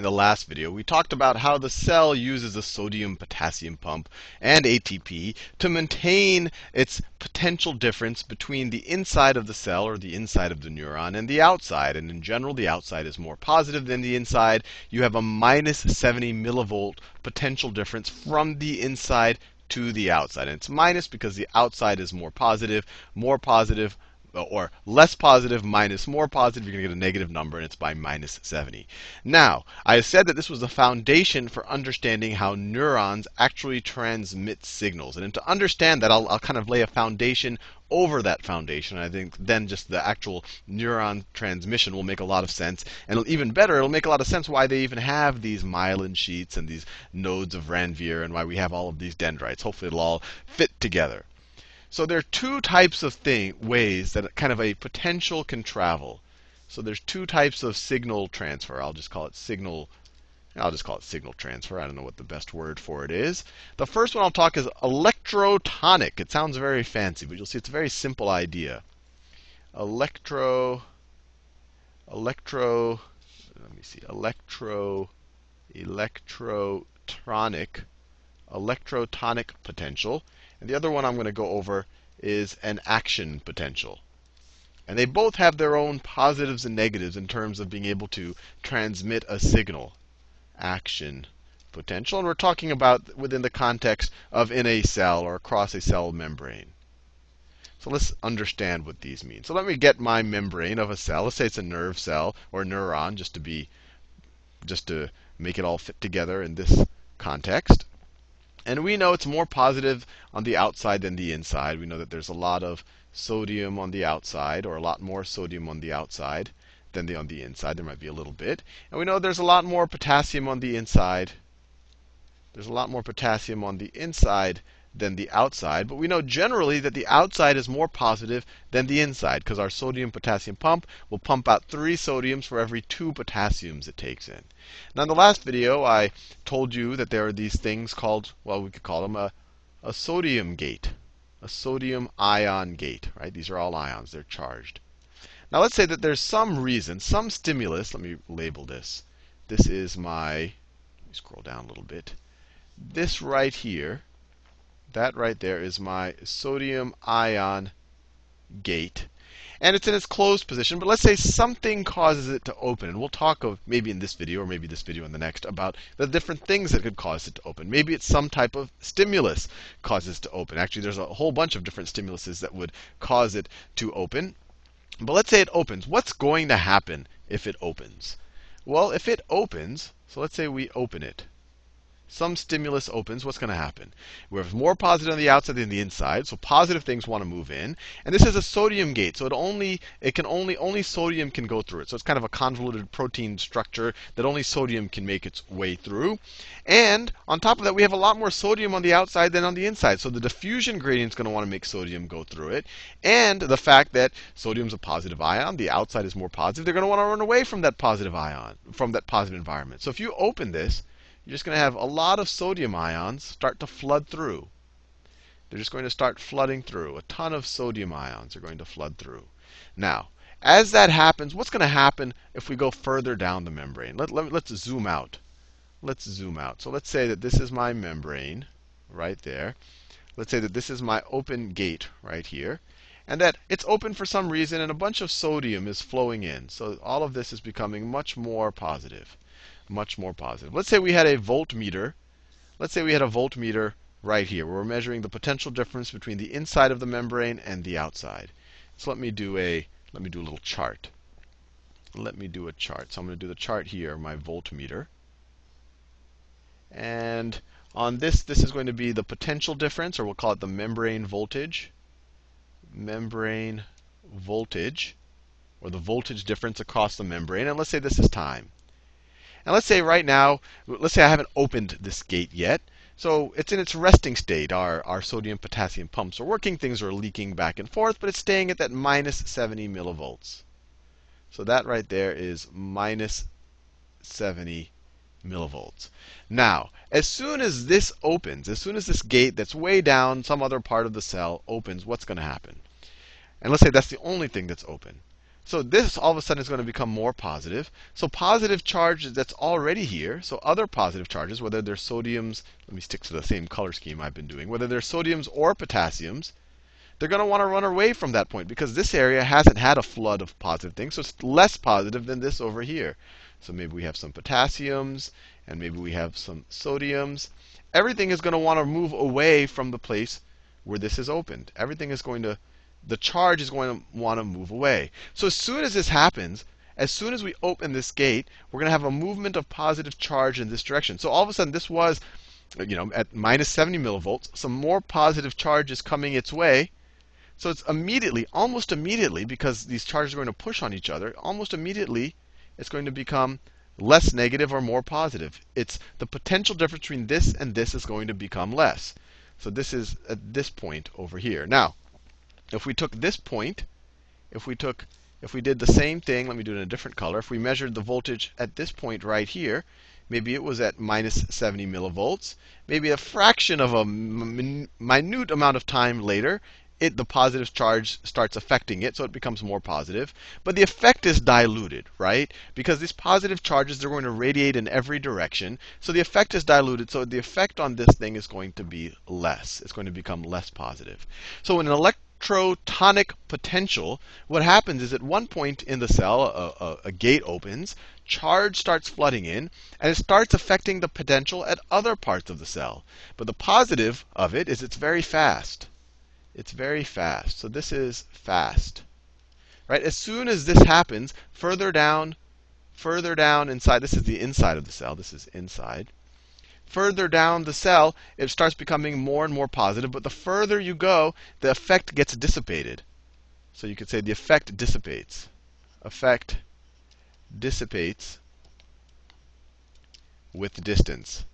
in the last video, we talked about how the cell uses a sodium potassium pump and ATP to maintain its potential difference between the inside of the cell or the inside of the neuron and the outside. And in general, the outside is more positive than the inside. You have a minus 70 millivolt potential difference from the inside to the outside. And it's minus because the outside is more positive. More positive or less positive minus more positive, you're going to get a negative number, and it's by minus 70. Now, I said that this was the foundation for understanding how neurons actually transmit signals. And to understand that, I'll, I'll kind of lay a foundation over that foundation. I think then just the actual neuron transmission will make a lot of sense. And even better, it'll make a lot of sense why they even have these myelin sheets and these nodes of Ranvier and why we have all of these dendrites. Hopefully, it'll all fit together. So there are two types of thing, ways that kind of a potential can travel. So there's two types of signal transfer. I'll just call it signal. I'll just call it signal transfer. I don't know what the best word for it is. The first one I'll talk is electrotonic. It sounds very fancy, but you'll see it's a very simple idea. Electro, electro, let me see, electro, electrotronic, electrotonic potential. And the other one I'm going to go over is an action potential. And they both have their own positives and negatives in terms of being able to transmit a signal. Action potential. And we're talking about within the context of in a cell or across a cell membrane. So let's understand what these mean. So let me get my membrane of a cell. Let's say it's a nerve cell or neuron, just to be just to make it all fit together in this context. And we know it's more positive on the outside than the inside. We know that there's a lot of sodium on the outside, or a lot more sodium on the outside than the, on the inside. There might be a little bit. And we know there's a lot more potassium on the inside. There's a lot more potassium on the inside than the outside. But we know generally that the outside is more positive than the inside, because our sodium potassium pump will pump out three sodiums for every two potassiums it takes in. Now, in the last video, I told you that there are these things called, well, we could call them a, a sodium gate, a sodium ion gate, right? These are all ions, they're charged. Now, let's say that there's some reason, some stimulus. Let me label this. This is my, let me scroll down a little bit. This right here that right there is my sodium ion gate. And it's in its closed position. But let's say something causes it to open. And we'll talk of maybe in this video or maybe this video in the next about the different things that could cause it to open. Maybe it's some type of stimulus causes it to open. Actually, there's a whole bunch of different stimuluses that would cause it to open. But let's say it opens. What's going to happen if it opens? Well, if it opens, so let's say we open it some stimulus opens, what's going to happen? We have more positive on the outside than the inside, so positive things want to move in. And this is a sodium gate, so it only it can only only sodium can go through it. So it's kind of a convoluted protein structure that only sodium can make its way through. And on top of that, we have a lot more sodium on the outside than on the inside. So the diffusion gradient is going to want to make sodium go through it. And the fact that sodium is a positive ion, the outside is more positive, they're going to want to run away from that positive ion, from that positive environment. So if you open this, you're just going to have a lot of sodium ions start to flood through. They're just going to start flooding through. A ton of sodium ions are going to flood through. Now, as that happens, what's going to happen if we go further down the membrane? Let, let, let's zoom out. Let's zoom out. So let's say that this is my membrane right there. Let's say that this is my open gate right here. And that it's open for some reason, and a bunch of sodium is flowing in. So all of this is becoming much more positive much more positive. Let's say we had a voltmeter. Let's say we had a voltmeter right here, we're measuring the potential difference between the inside of the membrane and the outside. So let me do a let me do a little chart. Let me do a chart. So I'm going to do the chart here, my voltmeter. And on this, this is going to be the potential difference, or we'll call it the membrane voltage. Membrane voltage, or the voltage difference across the membrane. And let's say this is time. And let's say right now, let's say I haven't opened this gate yet. So it's in its resting state. Our, our sodium potassium pumps are working. Things are leaking back and forth, but it's staying at that minus 70 millivolts. So that right there is minus 70 millivolts. Now, as soon as this opens, as soon as this gate that's way down, some other part of the cell opens, what's going to happen? And let's say that's the only thing that's open. So this all of a sudden is going to become more positive. So positive charge that's already here, so other positive charges, whether they're sodiums, let me stick to the same color scheme I've been doing, whether they're sodiums or potassiums, they're going to want to run away from that point because this area hasn't had a flood of positive things, so it's less positive than this over here. So maybe we have some potassiums, and maybe we have some sodiums. Everything is going to want to move away from the place where this is opened. Everything is going to, the charge is going to want to move away. So as soon as this happens, as soon as we open this gate, we're going to have a movement of positive charge in this direction. So all of a sudden, this was, you know, at minus 70 millivolts, some more positive charge is coming its way. So it's immediately, almost immediately, because these charges are going to push on each other, almost immediately, it's going to become less negative or more positive. It's the potential difference between this and this is going to become less. So this is at this point over here. Now, if we took this point, if we took, if we did the same thing, let me do it in a different color. If we measured the voltage at this point right here, maybe it was at minus 70 millivolts. Maybe a fraction of a minute amount of time later, it, the positive charge starts affecting it, so it becomes more positive. But the effect is diluted, right? Because these positive charges, they're going to radiate in every direction. So the effect is diluted. So the effect on this thing is going to be less. It's going to become less positive. So in an electrotonic potential, what happens is at one point in the cell, a, a, a gate opens, charge starts flooding in, and it starts affecting the potential at other parts of the cell. But the positive of it is it's very fast. It's very fast. So this is fast. Right? As soon as this happens, further down, further down inside, this is the inside of the cell. This is inside. Further down the cell, it starts becoming more and more positive. But the further you go, the effect gets dissipated. So you could say the effect dissipates. Effect dissipates with distance.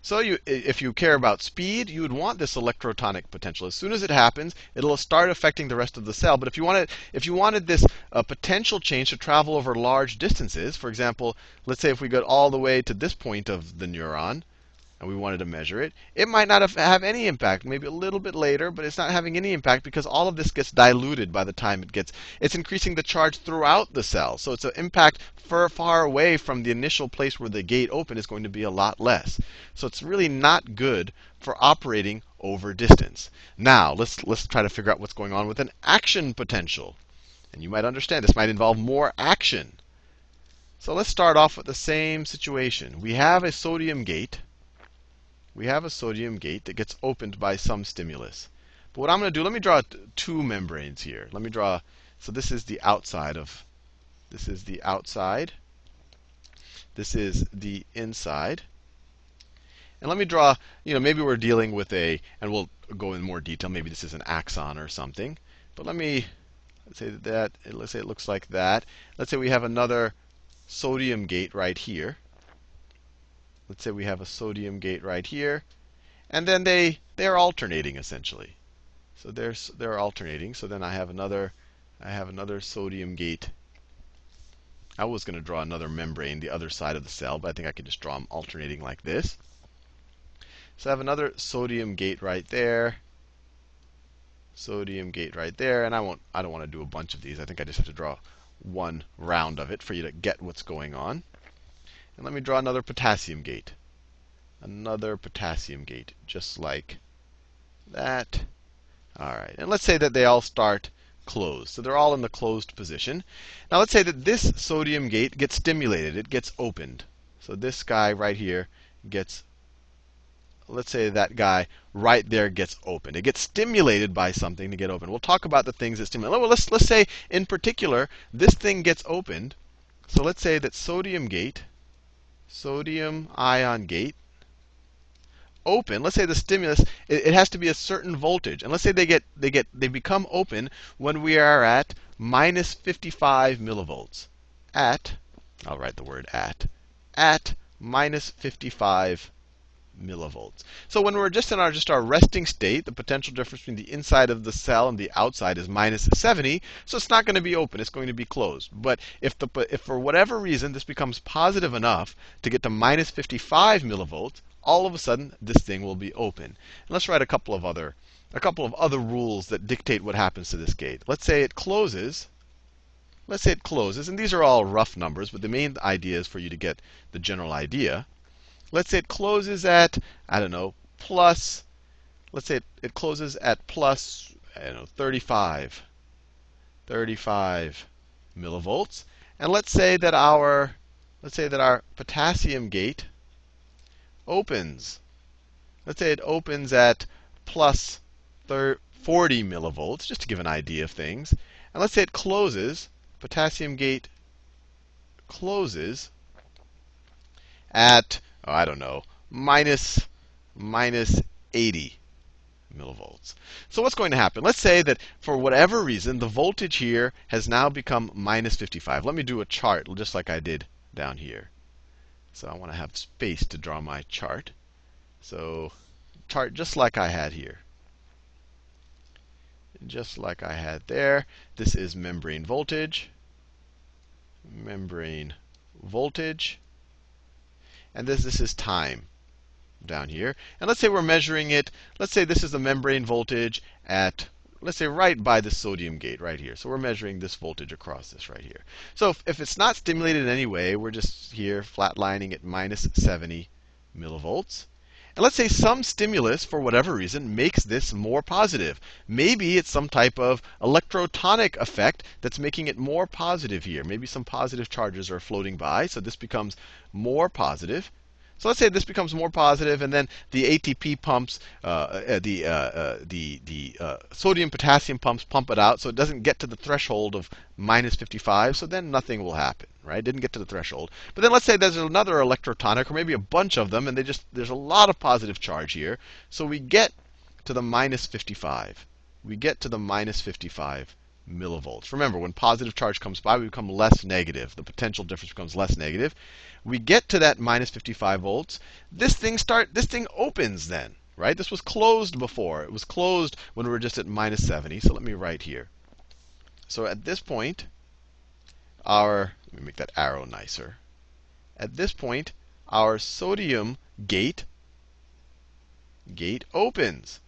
So you, if you care about speed, you would want this electrotonic potential. As soon as it happens, it'll start affecting the rest of the cell. But if you wanted, if you wanted this uh, potential change to travel over large distances, for example, let's say if we got all the way to this point of the neuron, and we wanted to measure it, it might not have, have any impact. Maybe a little bit later, but it's not having any impact because all of this gets diluted by the time it gets. It's increasing the charge throughout the cell. So it's an impact far, far away from the initial place where the gate opened is going to be a lot less. So it's really not good for operating over distance. Now, let's, let's try to figure out what's going on with an action potential. And you might understand this might involve more action. So let's start off with the same situation. We have a sodium gate we have a sodium gate that gets opened by some stimulus. But what I'm going to do, let me draw two membranes here. Let me draw, so this is the outside of, this is the outside. This is the inside. And let me draw, you know, maybe we're dealing with a, and we'll go in more detail. Maybe this is an axon or something. But let me let's say that, let's say it looks like that. Let's say we have another sodium gate right here. Let's say we have a sodium gate right here. And then they, they're alternating essentially. So they're, they're alternating. So then I have another, I have another sodium gate. I was going to draw another membrane the other side of the cell, but I think I can just draw them alternating like this. So I have another sodium gate right there. Sodium gate right there. And I won't I don't want to do a bunch of these. I think I just have to draw one round of it for you to get what's going on. And let me draw another potassium gate. Another potassium gate, just like that. All right. And let's say that they all start closed. So they're all in the closed position. Now let's say that this sodium gate gets stimulated. It gets opened. So this guy right here gets let's say that guy right there gets opened. It gets stimulated by something to get open. We'll talk about the things that stimulate. Well, let's let's say in particular this thing gets opened. So let's say that sodium gate sodium ion gate? Open let's say the stimulus it, it, has to be a certain voltage. And let's say they get they get they become open when we are at minus 55 millivolts. At i'll write the word at at minus 55 millivolts. So when we're just in our just our resting state, the potential difference between the inside of the cell and the outside is minus 70. So it's not going to be open; it's going to be closed. But if the if for whatever reason this becomes positive enough to get to minus 55 millivolts, all of a sudden this thing will be open. And let's write a couple of other a couple of other rules that dictate what happens to this gate. Let's say it closes. let's say it closes, and these are all rough numbers, but the main idea is for you to get the general idea. Let's say it closes at, I don't know, plus, let's say it, it closes at plus, I don't know, 35, 35 millivolts. And let's say that our, let's say that our potassium gate opens. Let's say it opens at plus 40 millivolts, just to give an idea of things. And let's say it closes, potassium gate closes at, I don't know, minus, minus 80 millivolts. So what's going to happen? Let's say that for whatever reason, the voltage here has now become minus 55. Let me do a chart just like I did down here. So I want to have space to draw my chart. So chart just like I had here. Just like I had there. This is membrane voltage. Membrane voltage. And this, this is time down here. And let's say we're measuring it. Let's say this is the membrane voltage at, let's say right by the sodium gate right here. So we're measuring this voltage across this right here. So if, if it's not stimulated in any way, we're just here flatlining at minus 70 millivolts. And let's say some stimulus, for whatever reason, makes this more positive. Maybe it's some type of electrotonic effect that's making it more positive here. Maybe some positive charges are floating by, so this becomes more positive. So let's say this becomes more positive, and then the ATP pumps, uh, uh, the, uh, uh, the, the uh, sodium potassium pumps pump it out, so it doesn't get to the threshold of minus 55, so then nothing will happen, right? Didn't get to the threshold. But then let's say there's another electrotonic, or maybe a bunch of them, and they just there's a lot of positive charge here. So we get to the minus 55. We get to the minus 55 millivolts. Remember, when positive charge comes by, we become less negative. The potential difference becomes less negative. We get to that minus 55 volts. This thing start this thing opens then, right? This was closed before. It was closed when we were just at minus 70. So let me write here. So at this point, our let me make that arrow nicer. At this point, our sodium gate gate opens.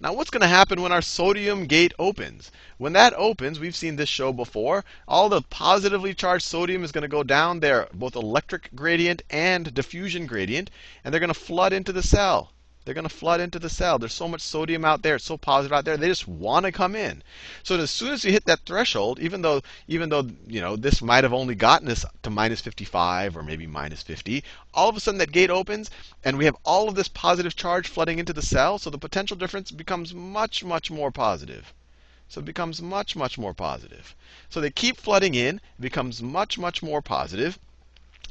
Now, what's going to happen when our sodium gate opens? When that opens, we've seen this show before, all the positively charged sodium is going to go down there, both electric gradient and diffusion gradient, and they're going to flood into the cell. They're going to flood into the cell. There's so much sodium out there, it's so positive out there, they just want to come in. So as soon as you hit that threshold, even though even though you know this might have only gotten us to minus 55 or maybe minus 50, all of a sudden that gate opens and we have all of this positive charge flooding into the cell, so the potential difference becomes much, much more positive. So it becomes much, much more positive. So they keep flooding in, it becomes much, much more positive.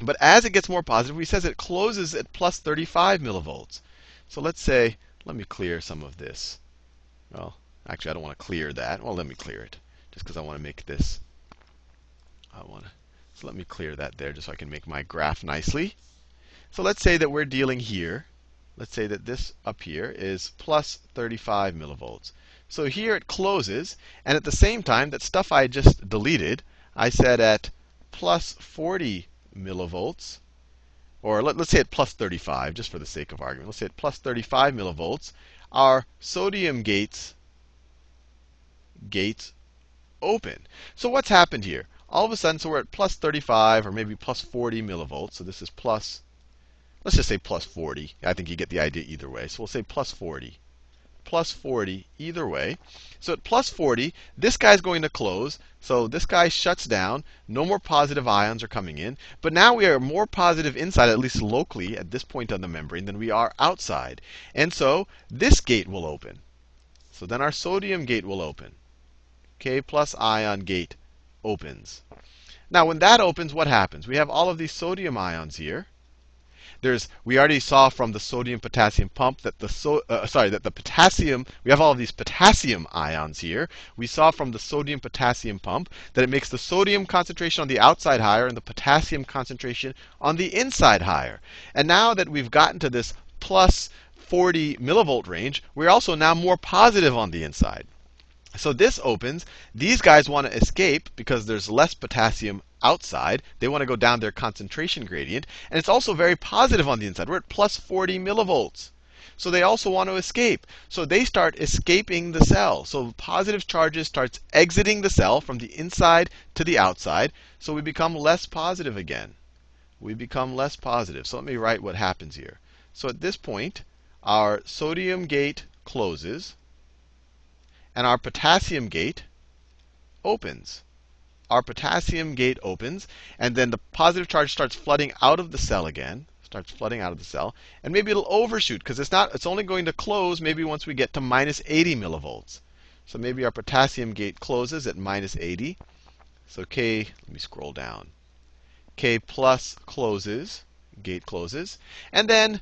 But as it gets more positive, he says it closes at plus 35 millivolts. So let's say, let me clear some of this. Well, actually, I don't want to clear that. Well, let me clear it, just because I want to make this. I want to. So let me clear that there, just so I can make my graph nicely. So let's say that we're dealing here. Let's say that this up here is plus 35 millivolts. So here it closes, and at the same time, that stuff I just deleted, I said at plus 40 millivolts, or let, us say at plus 35, just for the sake of argument. Let's say at plus 35 millivolts, our sodium gates gates open. So what's happened here? All of a sudden, so we're at plus 35 or maybe plus 40 millivolts. So this is plus, let's just say plus 40. I think you get the idea either way. So we'll say plus 40 plus 40 either way. So at plus 40, this guy's going to close. So this guy shuts down. No more positive ions are coming in. But now we are more positive inside, at least locally, at this point on the membrane, than we are outside. And so this gate will open. So then our sodium gate will open. K plus ion gate opens. Now, when that opens, what happens? We have all of these sodium ions here. There's we already saw from the sodium potassium pump that the so, uh, sorry that the potassium we have all of these potassium ions here. We saw from the sodium potassium pump that it makes the sodium concentration on the outside higher and the potassium concentration on the inside higher. And now that we've gotten to this plus 40 millivolt range, we're also now more positive on the inside. So this opens. These guys want to escape because there's less potassium outside. They want to go down their concentration gradient. And it's also very positive on the inside. We're at plus 40 millivolts. so they also want to escape. So they start escaping the cell. So positive charges starts exiting the cell from the inside to the outside. So we become less positive again. We become less positive. So let me write what happens here. So at this point, our sodium gate closes, and our potassium gate opens our potassium gate opens, and then the positive charge starts flooding out of the cell again, starts flooding out of the cell, and maybe it'll overshoot because it's not it's only going to close maybe once we get to minus 80 millivolts. So maybe our potassium gate closes at minus 80. So K, let me scroll down. K plus closes, gate closes, and then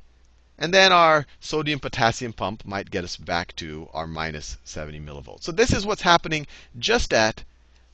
and then our sodium potassium pump might get us back to our minus 70 millivolts. So this is what's happening just at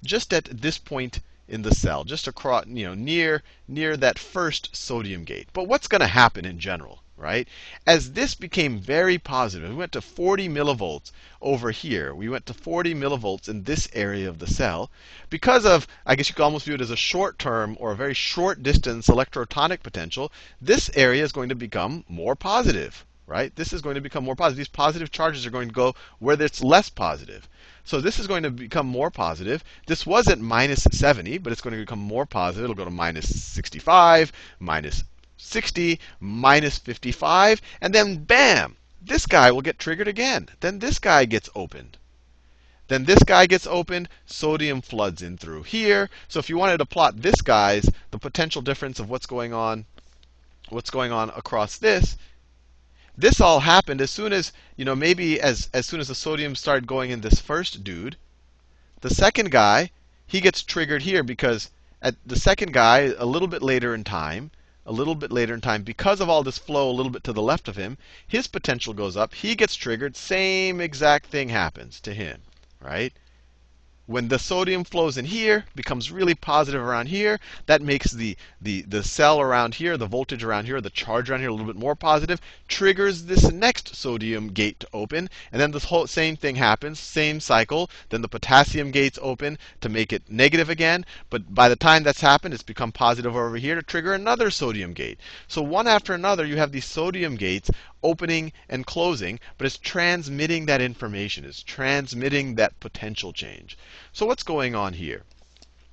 just at this point in the cell, just across, you know, near near that first sodium gate. But what's going to happen in general, right? As this became very positive, we went to 40 millivolts over here. We went to 40 millivolts in this area of the cell. Because of, I guess you could almost view it as a short term or a very short distance electrotonic potential, this area is going to become more positive, right? This is going to become more positive. These positive charges are going to go where it's less positive. So this is going to become more positive. This was at minus 70, but it's going to become more positive. It'll go to minus 65, minus 60, minus 55, and then bam, this guy will get triggered again. Then this guy gets opened. Then this guy gets opened, sodium floods in through here. So if you wanted to plot this guy's, the potential difference of what's going on, what's going on across this, this all happened as soon as, you know, maybe as, as soon as the sodium started going in this first dude. The second guy, he gets triggered here because at the second guy, a little bit later in time, a little bit later in time, because of all this flow a little bit to the left of him, his potential goes up. He gets triggered. Same exact thing happens to him, right? When the sodium flows in here, becomes really positive around here, that makes the, the, the cell around here, the voltage around here, the charge around here a little bit more positive, triggers this next sodium gate to open. And then this whole same thing happens, same cycle. Then the potassium gates open to make it negative again. But by the time that's happened, it's become positive over here to trigger another sodium gate. So one after another, you have these sodium gates opening and closing, but it's transmitting that information, it's transmitting that potential change. So what's going on here?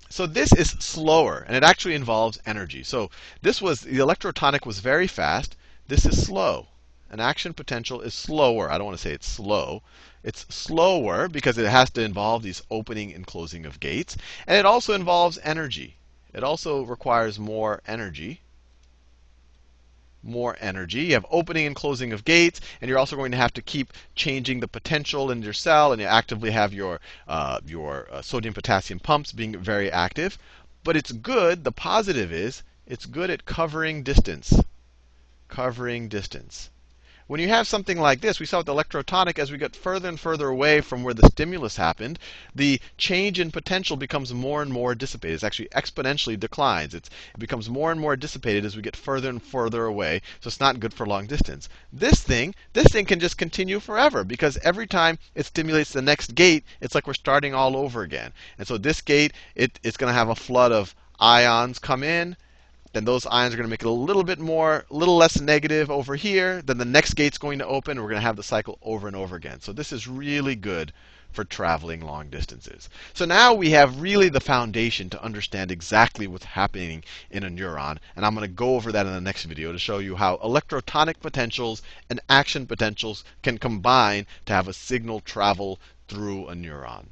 So this is slower, and it actually involves energy. So this was the electrotonic was very fast. This is slow. An action potential is slower. I don't want to say it's slow. It's slower because it has to involve these opening and closing of gates. And it also involves energy. It also requires more energy more energy. You have opening and closing of gates, and you're also going to have to keep changing the potential in your cell, and you actively have your, uh, your uh, sodium potassium pumps being very active. But it's good, the positive is, it's good at covering distance. Covering distance. When you have something like this, we saw with the electrotonic, as we get further and further away from where the stimulus happened, the change in potential becomes more and more dissipated. It's actually exponentially declines. It's, it becomes more and more dissipated as we get further and further away. So it's not good for long distance. This thing, this thing can just continue forever because every time it stimulates the next gate, it's like we're starting all over again. And so this gate, it, it's going to have a flood of ions come in then those ions are going to make it a little bit more, a little less negative over here. Then the next gate's going to open. And we're going to have the cycle over and over again. So this is really good for traveling long distances. So now we have really the foundation to understand exactly what's happening in a neuron. And I'm going to go over that in the next video to show you how electrotonic potentials and action potentials can combine to have a signal travel through a neuron.